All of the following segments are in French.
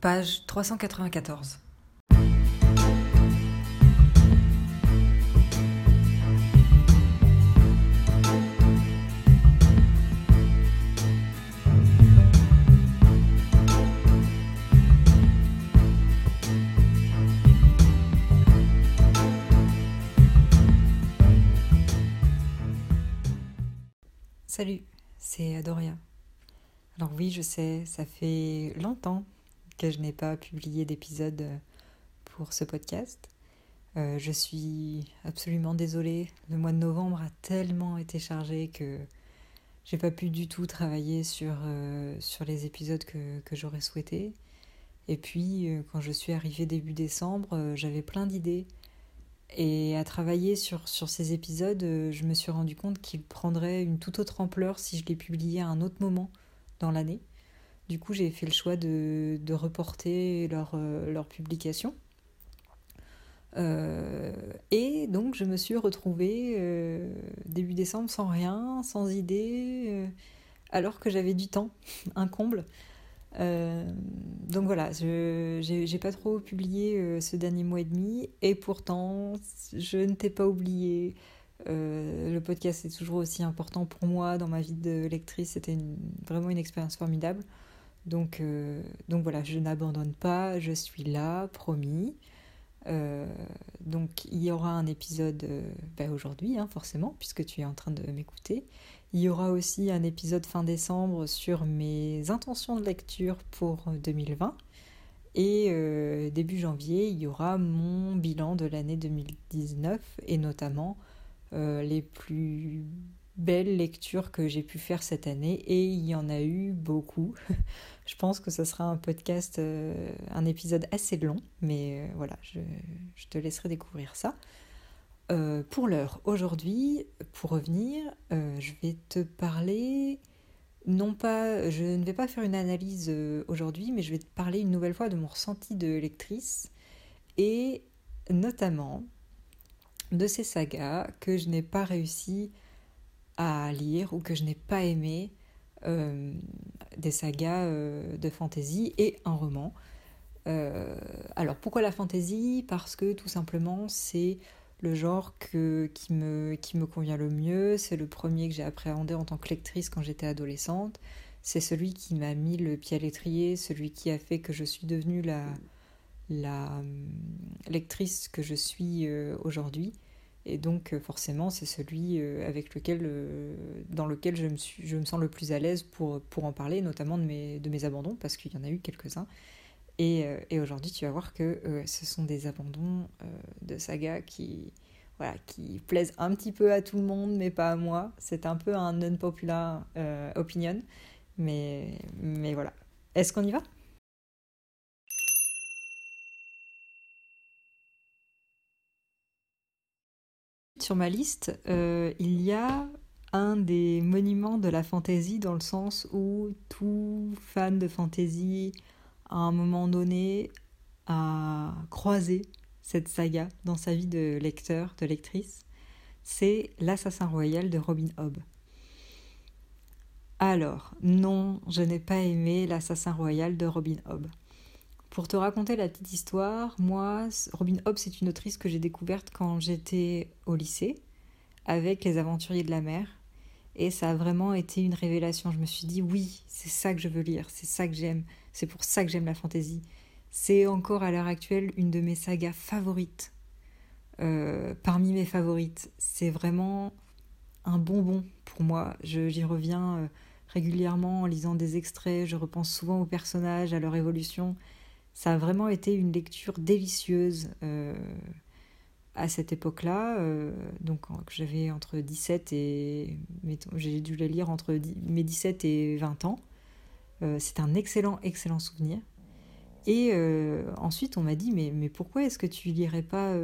Page 394. Salut, c'est Adoria. Alors oui, je sais, ça fait longtemps que je n'ai pas publié d'épisode pour ce podcast. Euh, je suis absolument désolée. Le mois de novembre a tellement été chargé que j'ai pas pu du tout travailler sur, euh, sur les épisodes que, que j'aurais souhaité. Et puis, euh, quand je suis arrivée début décembre, j'avais plein d'idées. Et à travailler sur, sur ces épisodes, je me suis rendu compte qu'ils prendraient une toute autre ampleur si je les publiais à un autre moment dans l'année. Du coup, j'ai fait le choix de, reporter leur, euh, publication. Euh, et donc, je me suis retrouvée euh, début décembre sans rien, sans idée, alors que j'avais du temps, un comble. donc voilà, je j'ai pas trop publié ce dernier mois et demi, et pourtant, je ne t'ai pas oublié. le podcast est toujours aussi important pour moi dans ma vie de lectrice. C'était vraiment une expérience formidable. Donc, euh, donc voilà, je n'abandonne pas, je suis là, promis. Euh, donc il y aura un épisode euh, ben aujourd'hui, hein, forcément, puisque tu es en train de m'écouter. Il y aura aussi un épisode fin décembre sur mes intentions de lecture pour 2020. Et début janvier, il y aura mon bilan de l'année 2019 et notamment les plus belles lectures que j'ai pu faire cette année et il y en a eu beaucoup. je pense que ce sera un podcast, euh, un épisode assez long, mais euh, voilà, je, te laisserai découvrir ça. Euh, pour l'heure, aujourd'hui, pour revenir, je vais te parler, non pas, je ne vais pas faire une analyse aujourd'hui, mais je vais te parler une nouvelle fois de mon ressenti de lectrice et notamment de ces sagas que je n'ai pas réussi à lire ou que je n'ai pas aimé euh, des sagas euh, de fantasy et un roman. Euh, alors pourquoi la fantasy? Parce que tout simplement c'est le genre qui, me, qui me convient le mieux, c'est le premier que j'ai appréhendé en tant que lectrice quand j'étais adolescente, c'est celui qui m'a mis le pied à l'étrier, celui qui a fait que je suis devenue la, la lectrice que je suis aujourd'hui. Et donc euh, forcément, c'est celui euh, avec lequel, euh, dans lequel je me, suis, je me sens le plus à l'aise pour, pour en parler, notamment de mes, de mes abandons, parce qu'il y en a eu quelques-uns. Et, et aujourd'hui, tu vas voir que ce sont des abandons de saga qui, voilà, qui plaisent un petit peu à tout le monde, mais pas à moi. C'est un peu un unpopular opinion, mais, mais voilà. Est-ce qu'on y va? Sur ma liste, euh, il y a un des monuments de la fantaisie dans le sens où tout fan de fantaisie, à un moment donné, a croisé cette saga dans sa vie de lecteur, de lectrice. C'est L'Assassin Royal de Robin Hobb. Alors, non, je n'ai pas aimé L'Assassin Royal de Robin Hobb. Pour te raconter la petite histoire, moi, Robin Hobb, c'est une autrice que j'ai découverte quand j'étais au lycée, avec Les Aventuriers de la mer. Et ça a vraiment été une révélation. Je me suis dit, oui, c'est ça que je veux lire, c'est ça que j'aime, c'est pour ça que j'aime la fantaisie. C'est encore à l'heure actuelle une de mes sagas favorites. Euh, parmi mes favorites. C'est vraiment un bonbon pour moi. J'y reviens euh, régulièrement en lisant des extraits, je repense souvent aux personnages, à leur évolution. Ça a vraiment été une lecture délicieuse euh, à cette époque-là. Euh, donc j'avais entre 17 et... J'ai dû la lire entre mes 17 et 20 ans. Euh, c'est un excellent, excellent souvenir. Et ensuite, on m'a dit, mais, mais pourquoi est-ce que tu lirais pas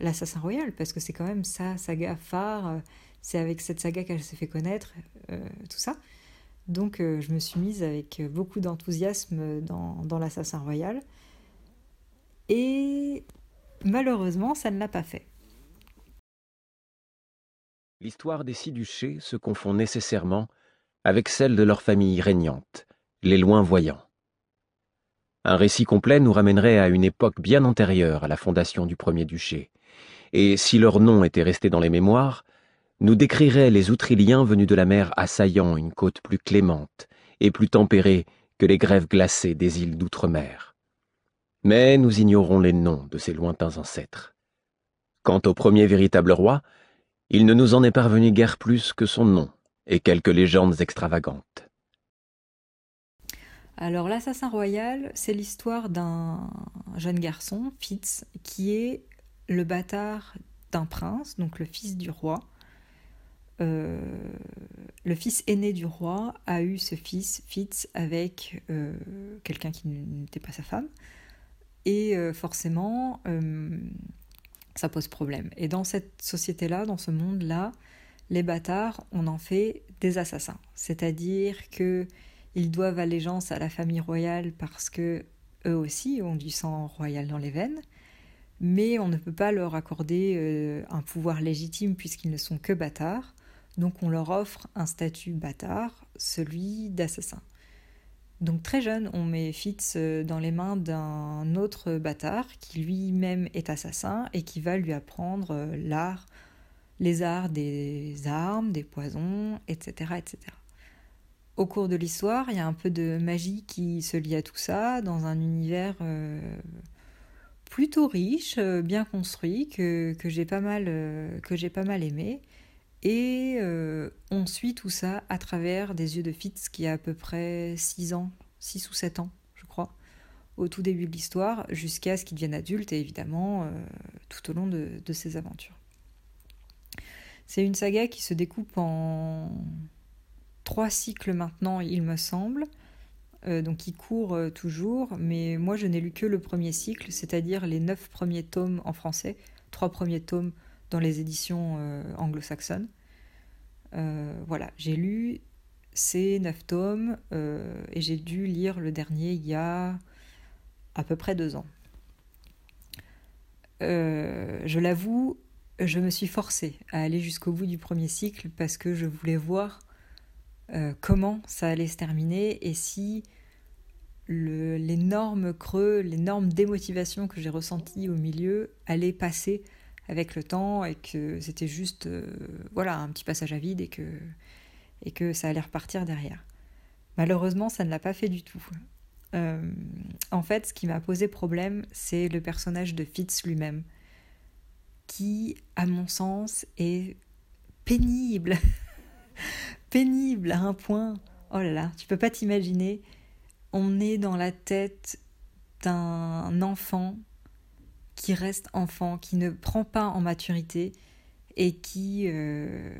l'Assassin Royal? Parce que c'est quand même sa saga phare, c'est avec cette saga qu'elle s'est fait connaître, tout ça. Donc euh, je me suis mise avec beaucoup d'enthousiasme dans, dans l'Assassin Royal. Et malheureusement, ça ne l'a pas fait. L'histoire des six duchés se confond nécessairement avec celle de leur famille régnante, les loin voyants. Un récit complet nous ramènerait à une époque bien antérieure à la fondation du premier duché. Et si leur nom était resté dans les mémoires, nous décrirait les Outriliens venus de la mer assaillant une côte plus clémente et plus tempérée que les grèves glacées des îles d'outre-mer. Mais nous ignorons les noms de ces lointains ancêtres. Quant au premier véritable roi, il ne nous en est parvenu guère plus que son nom et quelques légendes extravagantes. Alors l'assassin royal, c'est l'histoire d'un jeune garçon, Fitz, qui est le bâtard d'un prince, donc le fils du roi. Euh, le fils aîné du roi a eu ce fils, Fitz, avec euh, quelqu'un qui n'était pas sa femme. Et euh, forcément, ça pose problème. Et dans cette société-là, dans ce monde-là, les bâtards, on en fait des assassins. C'est-à-dire que ils doivent allégeance à la famille royale parce que eux aussi ont du sang royal dans les veines, mais on ne peut pas leur accorder un pouvoir légitime puisqu'ils ne sont que bâtards. Donc on leur offre un statut bâtard, celui d'assassin. Donc très jeune, on met Fitz euh, dans les mains d'un autre bâtard qui lui-même est assassin et qui va lui apprendre euh, l'art, les arts des armes, des poisons, etc., etc. Au cours de l'histoire, il y a un peu de magie qui se lie à tout ça, dans un univers euh, plutôt riche, bien construit, que, j'ai pas, pas mal aimé. Et euh, on suit tout ça à travers des yeux de Fitz qui a à peu près 6 ans, 6 ou 7 ans, je crois, au tout début de l'histoire, jusqu'à ce qu'il devienne adulte et évidemment euh, tout au long de, ses aventures. C'est une saga qui se découpe en trois cycles maintenant, il me semble, euh, donc qui court toujours, mais moi je n'ai lu que le premier cycle, c'est-à-dire les neuf premiers tomes en français, trois premiers tomes dans les éditions euh, anglo-saxonnes. Euh, voilà, j'ai lu ces neuf tomes euh, et j'ai dû lire le dernier il y a à peu près deux ans. je l'avoue, je me suis forcée à aller jusqu'au bout du premier cycle parce que je voulais voir comment ça allait se terminer et si l'énorme creux, l'énorme démotivation que j'ai ressentie au milieu allait passer avec le temps et que c'était juste euh, voilà un petit passage à vide et que, et que ça allait repartir derrière. Malheureusement, ça ne l'a pas fait du tout. Euh, en fait, ce qui m'a posé problème, c'est le personnage de Fitz lui-même, qui, à mon sens, est pénible. pénible à un point. Oh là là, tu peux pas t'imaginer. On est dans la tête d'un enfant qui reste enfant, qui ne prend pas en maturité et qui, euh,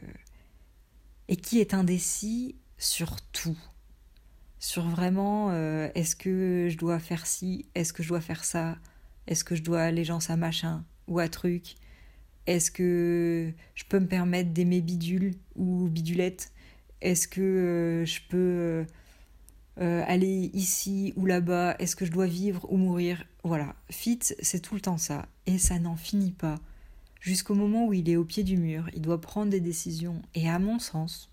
et qui est indécis sur tout. Sur vraiment, euh, est-ce que je dois faire ci, est-ce que je dois faire ça, est-ce que je dois allégeance à machin ou à truc, est-ce que je peux me permettre d'aimer bidule ou bidulette, est-ce que euh, je peux euh, aller ici ou là-bas, est-ce que je dois vivre ou mourir Voilà, Fit, c'est tout le temps ça, et ça n'en finit pas. Jusqu'au moment où il est au pied du mur, il doit prendre des décisions, et à mon sens,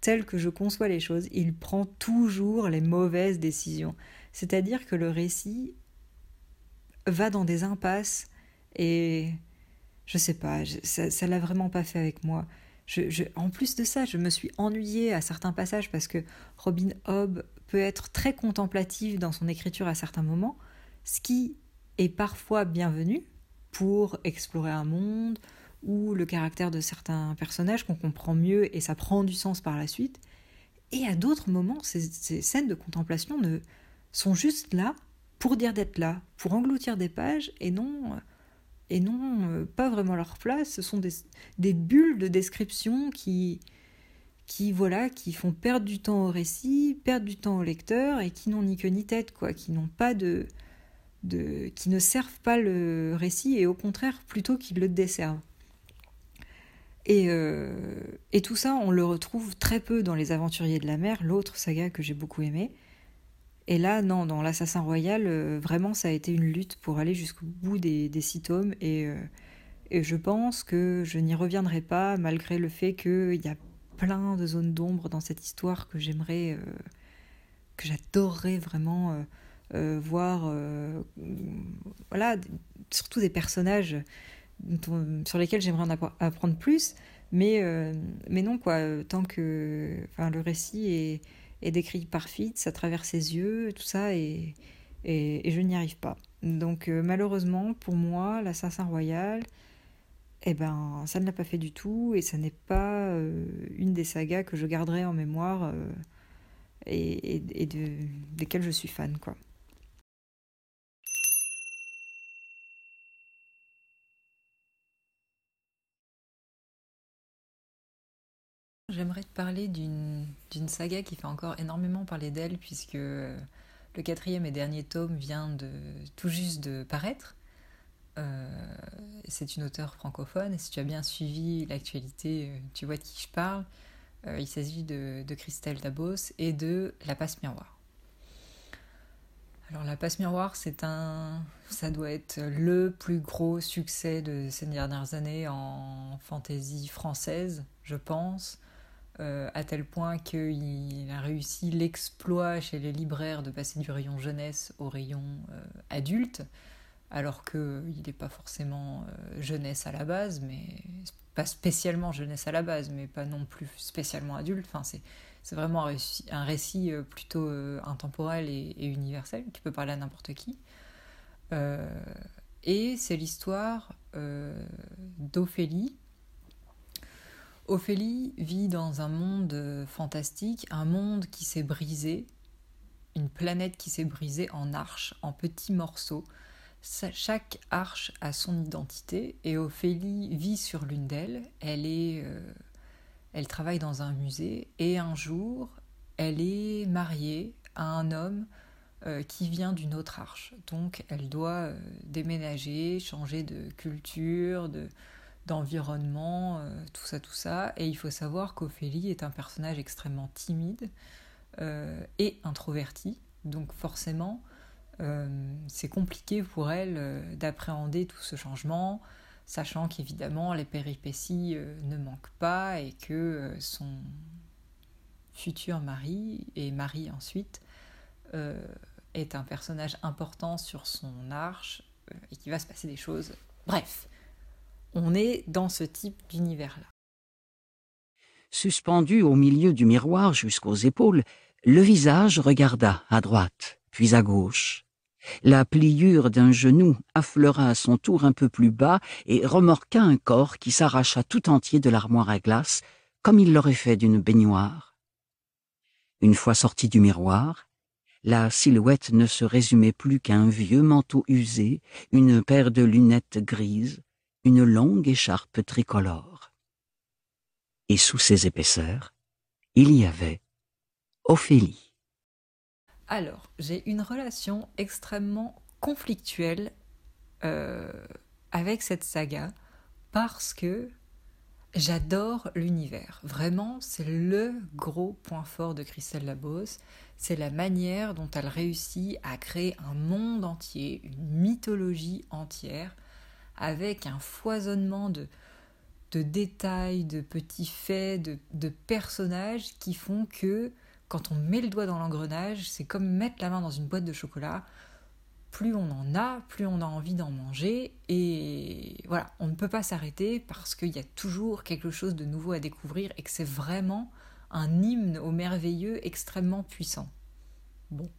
tel que je conçois les choses, il prend toujours les mauvaises décisions. C'est-à-dire que le récit va dans des impasses, et je sais pas, ça, l'a vraiment pas fait avec moi en plus de ça, je me suis ennuyée à certains passages parce que Robin Hobb peut être très contemplative dans son écriture à certains moments, ce qui est parfois bienvenu pour explorer un monde ou le caractère de certains personnages qu'on comprend mieux et ça prend du sens par la suite. Et à d'autres moments, ces, scènes de contemplation ne, sont juste là pour dire d'être là, pour engloutir des pages et non et non euh, pas vraiment leur place. Ce sont des, bulles de description qui, voilà, qui font perdre du temps au récit, perdre du temps au lecteur et qui n'ont ni queue ni tête, quoi, qui n'ont pas de, qui ne servent pas le récit et au contraire plutôt qu'ils le desservent. Et, euh, et, tout ça, on le retrouve très peu dans Les Aventuriers de la mer, l'autre saga que j'ai beaucoup aimé. Et là, non, dans l'Assassin Royal, euh, vraiment, ça a été une lutte pour aller jusqu'au bout des, des six tomes. Et, euh, et, je pense que je n'y reviendrai pas, malgré le fait qu'il y a plein de zones d'ombre dans cette histoire que j'aimerais, euh, que j'adorerais vraiment voir, voilà, surtout des personnages sur lesquels j'aimerais en apprendre plus, mais, mais non, quoi, tant que le récit est, est décrit par Fitz à travers ses yeux, tout ça, et, et, je n'y arrive pas. Donc malheureusement, pour moi, l'assassin royal, eh ben, ça ne l'a pas fait du tout, et ça n'est pas une des sagas que je garderai en mémoire et, et, de, desquelles je suis fan, quoi. J'aimerais te parler d'une saga qui fait encore énormément parler d'elle, puisque le quatrième et dernier tome vient de tout juste de paraître. Euh, c'est une auteure francophone, et si tu as bien suivi l'actualité, euh, tu vois de qui je parle. Euh, il s'agit de, Christelle Dabos et de La Passe Miroir. Alors La Passe Miroir, c'est un, ça doit être le plus gros succès de ces dernières années en fantaisie française, je pense, euh, à tel point qu'il a réussi l'exploit chez les libraires de passer du rayon jeunesse au rayon euh, adulte, alors qu'il n'est pas forcément jeunesse à la base, mais pas spécialement jeunesse à la base, mais pas non plus spécialement adulte. Enfin, c'est, vraiment un récit, euh, plutôt euh, intemporel et, universel qui peut parler à n'importe qui. Euh, et c'est l'histoire d'Ophélie. Ophélie vit dans un monde fantastique, un monde qui s'est brisé, une planète qui s'est brisée en arches, en petits morceaux, chaque arche a son identité et Ophélie vit sur l'une d'elles. Euh, elle travaille dans un musée et un jour, elle est mariée à un homme euh, qui vient d'une autre arche. Donc, elle doit euh, déménager, changer de culture, de d'environnement, tout ça, tout ça. Et il faut savoir qu'Ophélie est un personnage extrêmement timide et introverti. Donc, forcément, euh, c'est compliqué pour elle euh, d'appréhender tout ce changement, sachant qu'évidemment les péripéties euh, ne manquent pas et que son futur mari, et mari ensuite, est un personnage important sur son arche et qu'il va se passer des choses. Bref, on est dans ce type d'univers-là. Suspendu au milieu du miroir jusqu'aux épaules, le visage regarda à droite, puis à gauche, la pliure d'un genou affleura à son tour un peu plus bas et remorqua un corps qui s'arracha tout entier de l'armoire à glace, comme il l'aurait fait d'une baignoire. Une fois sorti du miroir, la silhouette ne se résumait plus qu'à un vieux manteau usé, une paire de lunettes grises, une longue écharpe tricolore. Et sous ces épaisseurs, il y avait Ophélie. Alors, j'ai une relation extrêmement conflictuelle euh, avec cette saga parce que j'adore l'univers. Vraiment, c'est le gros point fort de Christelle Labos. C'est la manière dont elle réussit à créer un monde entier, une mythologie entière, avec un foisonnement de, détails, de petits faits, de personnages qui font que quand on met le doigt dans l'engrenage, c'est comme mettre la main dans une boîte de chocolat. Plus on en a, plus on a envie d'en manger. Et voilà, on ne peut pas s'arrêter parce qu'il y a toujours quelque chose de nouveau à découvrir et que c'est vraiment un hymne au merveilleux extrêmement puissant. Bon,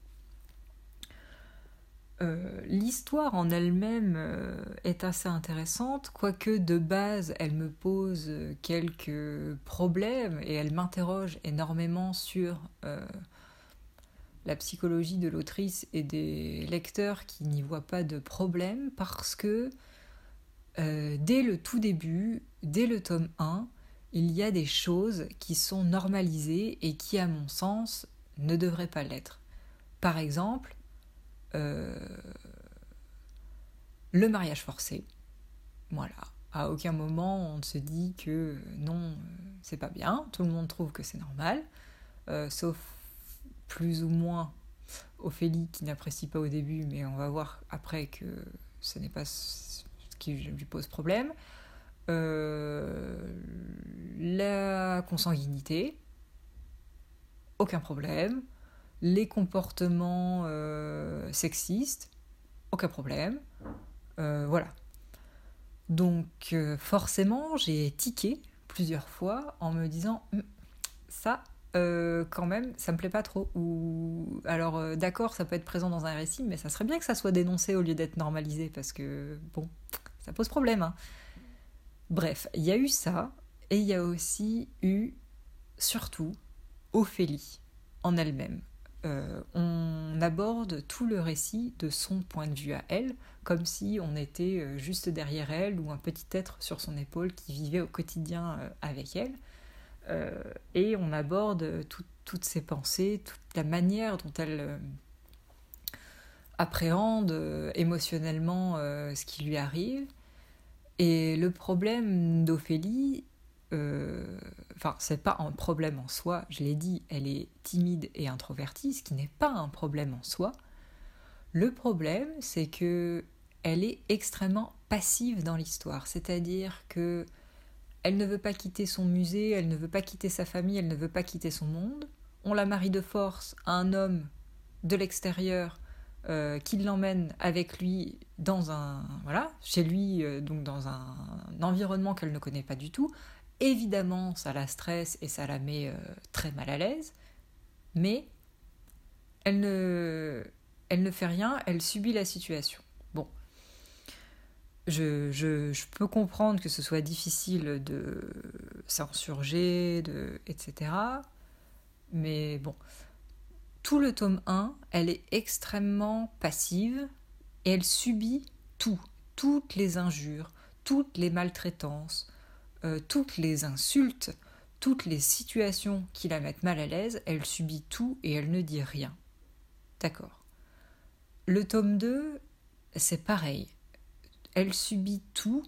euh, l'histoire en elle-même euh, est assez intéressante, quoique de base elle me pose quelques problèmes et elle m'interroge énormément sur euh, la psychologie de l'autrice et des lecteurs qui n'y voient pas de problème parce que dès le tout début, dès le tome 1, il y a des choses qui sont normalisées et qui, à mon sens, ne devraient pas l'être. Par exemple, euh, le mariage forcé. Voilà. À aucun moment on ne se dit que non, c'est pas bien. Tout le monde trouve que c'est normal. Euh, sauf plus ou moins Ophélie qui n'apprécie pas au début, mais on va voir après que ce n'est pas ce qui lui pose problème. Euh, la consanguinité, aucun problème. Les comportements euh, sexistes, aucun problème. Euh, voilà. Donc euh, forcément, j'ai tiqué plusieurs fois en me disant hum, ça, quand même, ça me plaît pas trop. Ou alors d'accord, ça peut être présent dans un récit, mais ça serait bien que ça soit dénoncé au lieu d'être normalisé parce que bon, ça pose problème. Hein. Bref, il y a eu ça et il y a aussi eu surtout Ophélie en elle-même. Euh, on aborde tout le récit de son point de vue à elle, comme si on était euh, juste derrière elle ou un petit être sur son épaule qui vivait au quotidien euh, avec elle. et on aborde toutes ses pensées, toute la manière dont elle appréhende émotionnellement ce qui lui arrive. Et le problème d'Ophélie, enfin, c'est pas un problème en soi, je l'ai dit, elle est timide et introvertie, ce qui n'est pas un problème en soi. Le problème, c'est que elle est extrêmement passive dans l'histoire, c'est-à-dire que elle ne veut pas quitter son musée, elle ne veut pas quitter sa famille, elle ne veut pas quitter son monde. On la marie de force à un homme de l'extérieur euh, qui l'emmène avec lui dans un voilà chez lui euh, donc dans un environnement qu'elle ne connaît pas du tout Évidemment, ça la stresse et ça la met euh, très mal à l'aise, mais elle ne, fait rien, elle subit la situation. Bon, je peux comprendre que ce soit difficile de s'insurger, de, etc. Mais bon, tout le tome 1, elle est extrêmement passive et elle subit tout, toutes les injures, toutes les maltraitances, euh, toutes les insultes, toutes les situations qui la mettent mal à l'aise, elle subit tout et elle ne dit rien. D'accord. Le tome 2, c'est pareil. Elle subit tout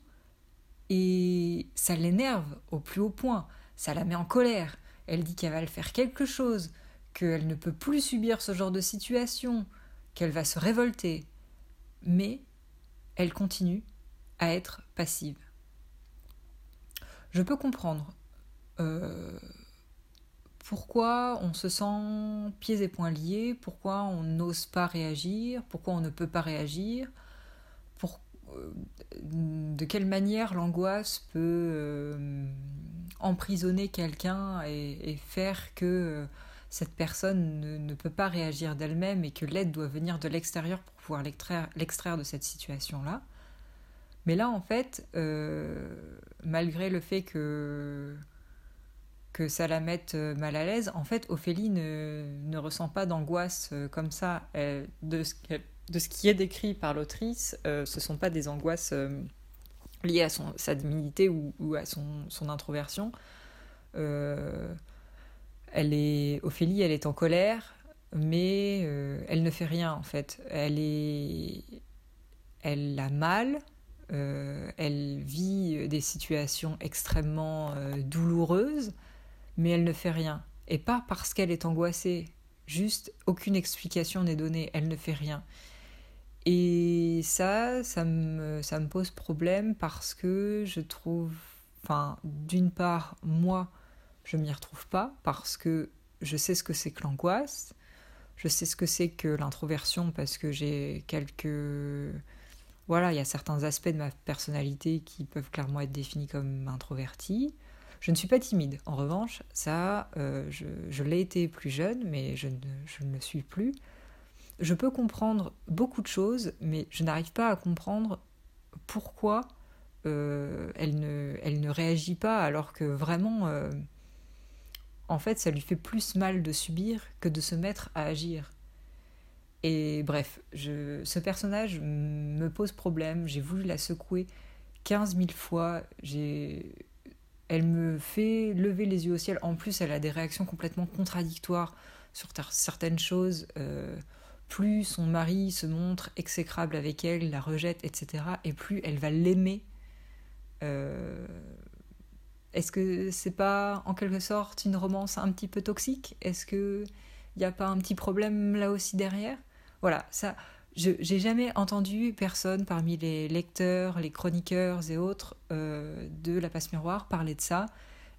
et ça l'énerve au plus haut point. Ça la met en colère. Elle dit qu'elle va le faire quelque chose, qu'elle ne peut plus subir ce genre de situation, qu'elle va se révolter. Mais elle continue à être passive je peux comprendre euh, pourquoi on se sent pieds et poings liés, pourquoi on n'ose pas réagir, pourquoi on ne peut pas réagir, euh, de quelle manière l'angoisse peut euh, emprisonner quelqu'un et, faire que cette personne ne, ne, peut pas réagir d'elle-même et que l'aide doit venir de l'extérieur pour pouvoir l'extraire de cette situation-là. Mais là, en fait, euh, malgré le fait que, que ça la mette euh, mal à l'aise, en fait, Ophélie ne, ne ressent pas d'angoisse euh, comme ça. de, ce, de ce qui est décrit par l'autrice, ce ne sont pas des angoisses liées à son, sa timidité ou, ou à son, son introversion. elle est, Ophélie, elle est en colère, mais elle ne fait rien en fait. Elle est, elle a mal, euh, elle vit des situations extrêmement euh, douloureuses, mais elle ne fait rien. Et pas parce qu'elle est angoissée, juste aucune explication n'est donnée, elle ne fait rien. Et ça, ça me, ça me pose problème parce que je trouve, enfin, d'une part, moi, je m'y retrouve pas parce que je sais ce que c'est que l'angoisse, je sais ce que c'est que l'introversion parce que j'ai quelques voilà, il y a certains aspects de ma personnalité qui peuvent clairement être définis comme introvertis. Je ne suis pas timide. En revanche, ça, euh, je, l'ai été plus jeune, mais je ne, le suis plus. Je peux comprendre beaucoup de choses, mais je n'arrive pas à comprendre pourquoi euh, elle, ne, réagit pas alors que vraiment, euh, en fait, ça lui fait plus mal de subir que de se mettre à agir. Et bref, je, ce personnage me pose problème. J'ai voulu la secouer 15 000 fois. Elle me fait lever les yeux au ciel. En plus, elle a des réactions complètement contradictoires sur certaines choses. Euh, plus son mari se montre exécrable avec elle, la rejette, etc., et plus elle va l'aimer. Euh, est-ce que c'est pas en quelque sorte une romance un petit peu toxique? Est-ce que il n'y a pas un petit problème là aussi derrière? Voilà, ça, je j'ai jamais entendu personne parmi les lecteurs, les chroniqueurs et autres euh, de La Passe Miroir parler de ça.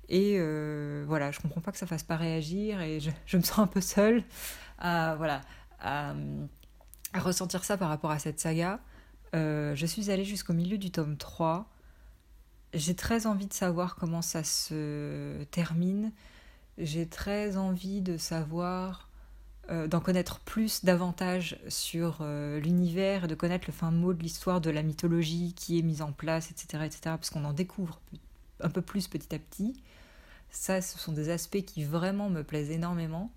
Et euh, voilà, je comprends pas que ça fasse pas réagir et je, me sens un peu seule à, voilà, à, ressentir ça par rapport à cette saga. Euh, je suis allée jusqu'au milieu du tome 3. J'ai très envie de savoir comment ça se termine. J'ai très envie de savoir euh, d'en connaître plus davantage sur euh, l'univers, de connaître le fin mot de l'histoire de la mythologie qui est mise en place, etc., etc., parce qu'on en découvre un peu plus petit à petit. Ça, ce sont des aspects qui vraiment me plaisent énormément.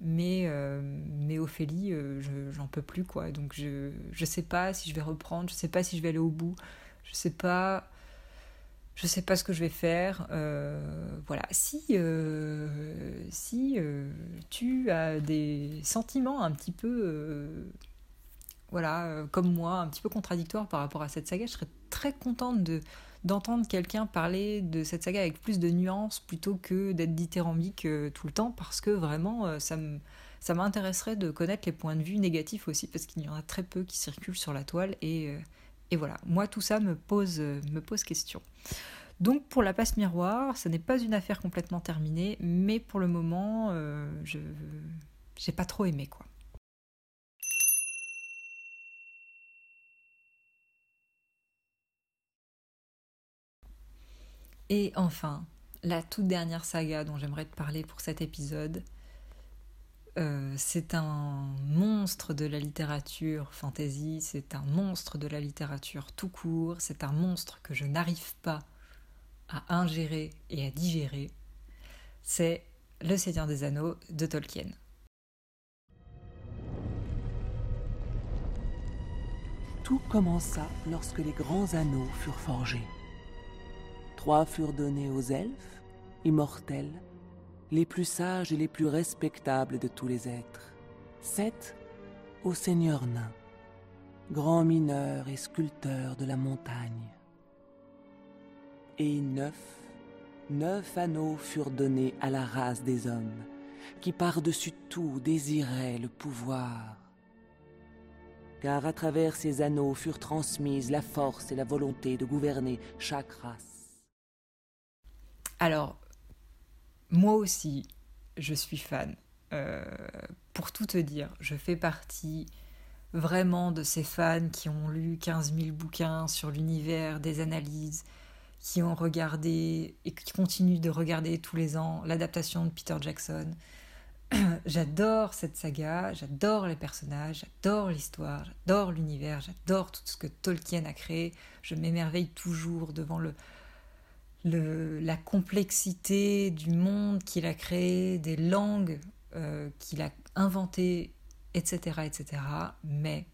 Mais, euh, mais Ophélie, j'en peux plus, quoi. Donc je ne sais pas si je vais reprendre, je sais pas si je vais aller au bout, je sais pas je sais pas ce que je vais faire. Euh, voilà. Si, euh, si euh, tu as des sentiments un petit peu, voilà, comme moi, un petit peu contradictoires par rapport à cette saga, je serais très contente de d'entendre quelqu'un parler de cette saga avec plus de nuances plutôt que d'être dithyrambique tout le temps, parce que vraiment, ça ça m'intéresserait de connaître les points de vue négatifs aussi, parce qu'il y en a très peu qui circulent sur la toile et et voilà, moi tout ça me pose, me pose question. Donc pour la passe miroir, ce n'est pas une affaire complètement terminée, mais pour le moment, euh, je j'ai pas trop aimé quoi. Et enfin, la toute dernière saga dont j'aimerais te parler pour cet épisode, euh, c'est un monstre de la littérature fantasy, c'est un monstre de la littérature tout court, c'est un monstre que je n'arrive pas à ingérer et à digérer, c'est Le Seigneur des Anneaux de Tolkien. Tout commença lorsque les grands anneaux furent forgés. Trois furent donnés aux elfes, immortels, les plus sages et les plus respectables de tous les êtres. Sept au seigneur nain, grand mineur et sculpteur de la montagne. Et neuf, neuf anneaux furent donnés à la race des hommes, qui par-dessus tout désiraient le pouvoir. Car à travers ces anneaux furent transmises la force et la volonté de gouverner chaque race. Alors, moi aussi, je suis fan. Euh, pour tout te dire, je fais partie vraiment de ces fans qui ont lu 15 000 bouquins sur l'univers, des analyses, qui ont regardé et qui continuent de regarder tous les ans l'adaptation de Peter Jackson. j'adore cette saga, j'adore les personnages, j'adore l'histoire, j'adore l'univers, j'adore tout ce que Tolkien a créé. Je m'émerveille toujours devant le, la complexité du monde qu'il a créé, des langues euh, qu'il a inventées, etc., etc. Mais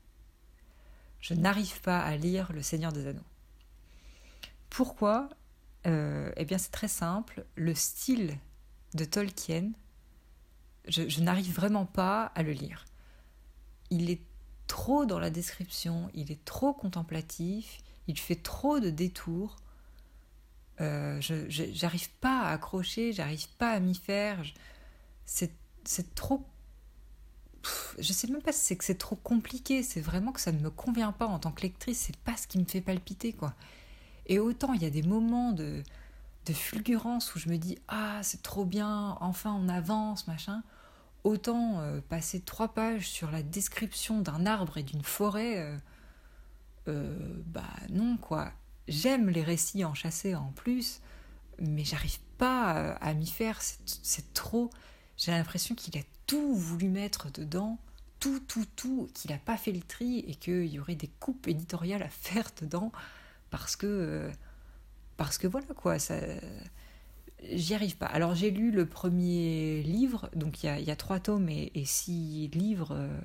je n'arrive pas à lire Le Seigneur des Anneaux. Pourquoi? Euh, Eh bien, c'est très simple. Le style de Tolkien, je n'arrive vraiment pas à le lire. Il est trop dans la description, il est trop contemplatif, il fait trop de détours. Euh, j'arrive pas à accrocher, j'arrive pas à m'y faire. C'est trop. Je sais même pas si c'est que c'est trop compliqué, c'est vraiment que ça ne me convient pas en tant que lectrice, c'est pas ce qui me fait palpiter quoi. Et autant il y a des moments de, de fulgurance où je me dis ah c'est trop bien, enfin on avance machin. Autant euh, passer trois pages sur la description d'un arbre et d'une forêt, euh, euh, bah non quoi j'aime les récits enchâssés en plus, mais j'arrive pas à, à m'y faire, c'est trop. J'ai l'impression qu'il a tout voulu mettre dedans, tout, tout, tout, qu'il n'a pas fait le tri et qu'il y aurait des coupes éditoriales à faire dedans parce que. Euh, parce que voilà quoi. J'y arrive pas. Alors j'ai lu le premier livre, donc il y, a, trois tomes et, et six livres. Euh,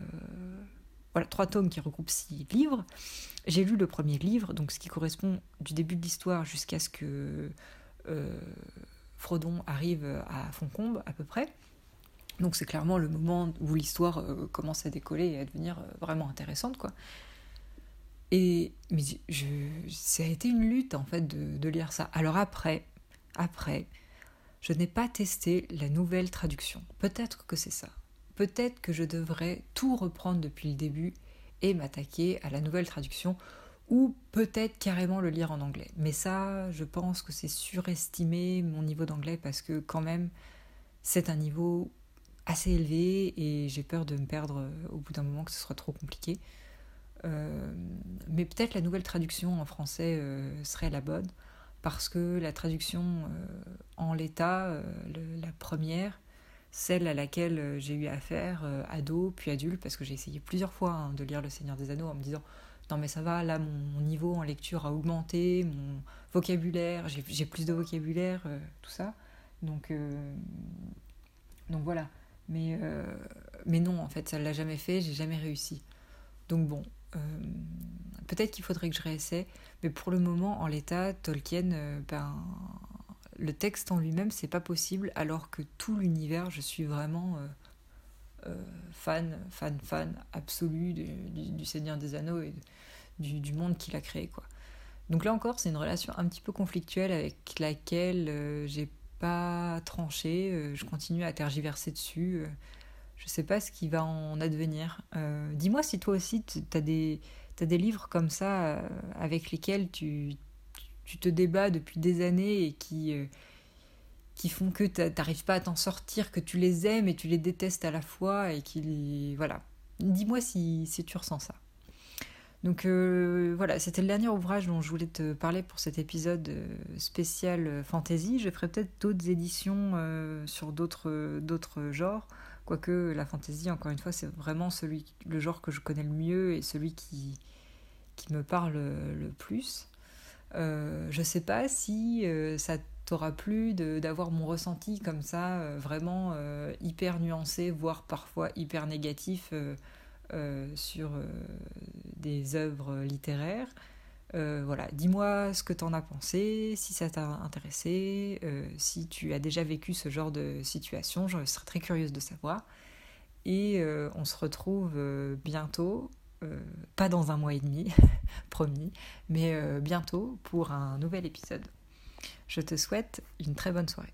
voilà, trois tomes qui recoupent six livres. J'ai lu le premier livre, donc ce qui correspond du début de l'histoire jusqu'à ce que euh, Frodon arrive à Foncombe, à peu près. Donc c'est clairement le moment où l'histoire euh, commence à décoller et à devenir euh, vraiment intéressante, quoi. Et mais je, ça a été une lutte en fait de, de lire ça. Alors après, après, je n'ai pas testé la nouvelle traduction. Peut-être que c'est ça. Peut-être que je devrais tout reprendre depuis le début et m'attaquer à la nouvelle traduction ou peut-être carrément le lire en anglais. Mais ça, je pense que c'est surestimé mon niveau d'anglais parce que quand même, c'est un niveau assez élevé et j'ai peur de me perdre au bout d'un moment que ce soit trop compliqué. Euh, mais peut-être la nouvelle traduction en français euh, serait la bonne parce que la traduction euh, en l'état, la première, celle à laquelle j'ai eu affaire ado puis adulte, parce que j'ai essayé plusieurs fois hein, de lire Le Seigneur des Anneaux en me disant non mais ça va, là mon, niveau en lecture a augmenté, mon vocabulaire, j'ai plus de vocabulaire, tout ça. Donc, donc voilà. Mais, mais non, en fait, ça ne l'a jamais fait, j'ai jamais réussi. Donc bon, peut-être qu'il faudrait que je réessaie, mais pour le moment, en l'état, Tolkien, euh, ben, le texte en lui-même, c'est pas possible, alors que tout l'univers, je suis vraiment euh, euh, fan, fan, fan absolu du, Seigneur des Anneaux et du, monde qu'il a créé, quoi. Donc là encore, c'est une relation un petit peu conflictuelle avec laquelle j'ai pas tranché, je continue à tergiverser dessus. je sais pas ce qui va en advenir. Dis-moi si toi aussi, tu des livres comme ça euh, avec lesquels tu, tu, te débats depuis des années et qui, euh, qui font que tu n'arrives pas à t'en sortir, que tu les aimes et tu les détestes à la fois et qui. Voilà. Dis-moi si, si, tu ressens ça. Donc euh, voilà, c'était le dernier ouvrage dont je voulais te parler pour cet épisode spécial fantasy. Je ferai peut-être d'autres éditions sur d'autres, d'autres genres. Quoique la fantasy, encore une fois, c'est vraiment celui, le genre que je connais le mieux et celui qui, qui me parle le plus. Euh, je sais pas si euh, ça t'aura plu d'avoir mon ressenti comme ça, euh, vraiment euh, hyper nuancé, voire parfois hyper négatif sur des œuvres littéraires. voilà, dis-moi ce que t'en as pensé, si ça t'a intéressé, si tu as déjà vécu ce genre de situation, je serais très curieuse de savoir. Et on se retrouve bientôt euh, pas dans un mois et demi, promis, mais euh, bientôt pour un nouvel épisode. Je te souhaite une très bonne soirée.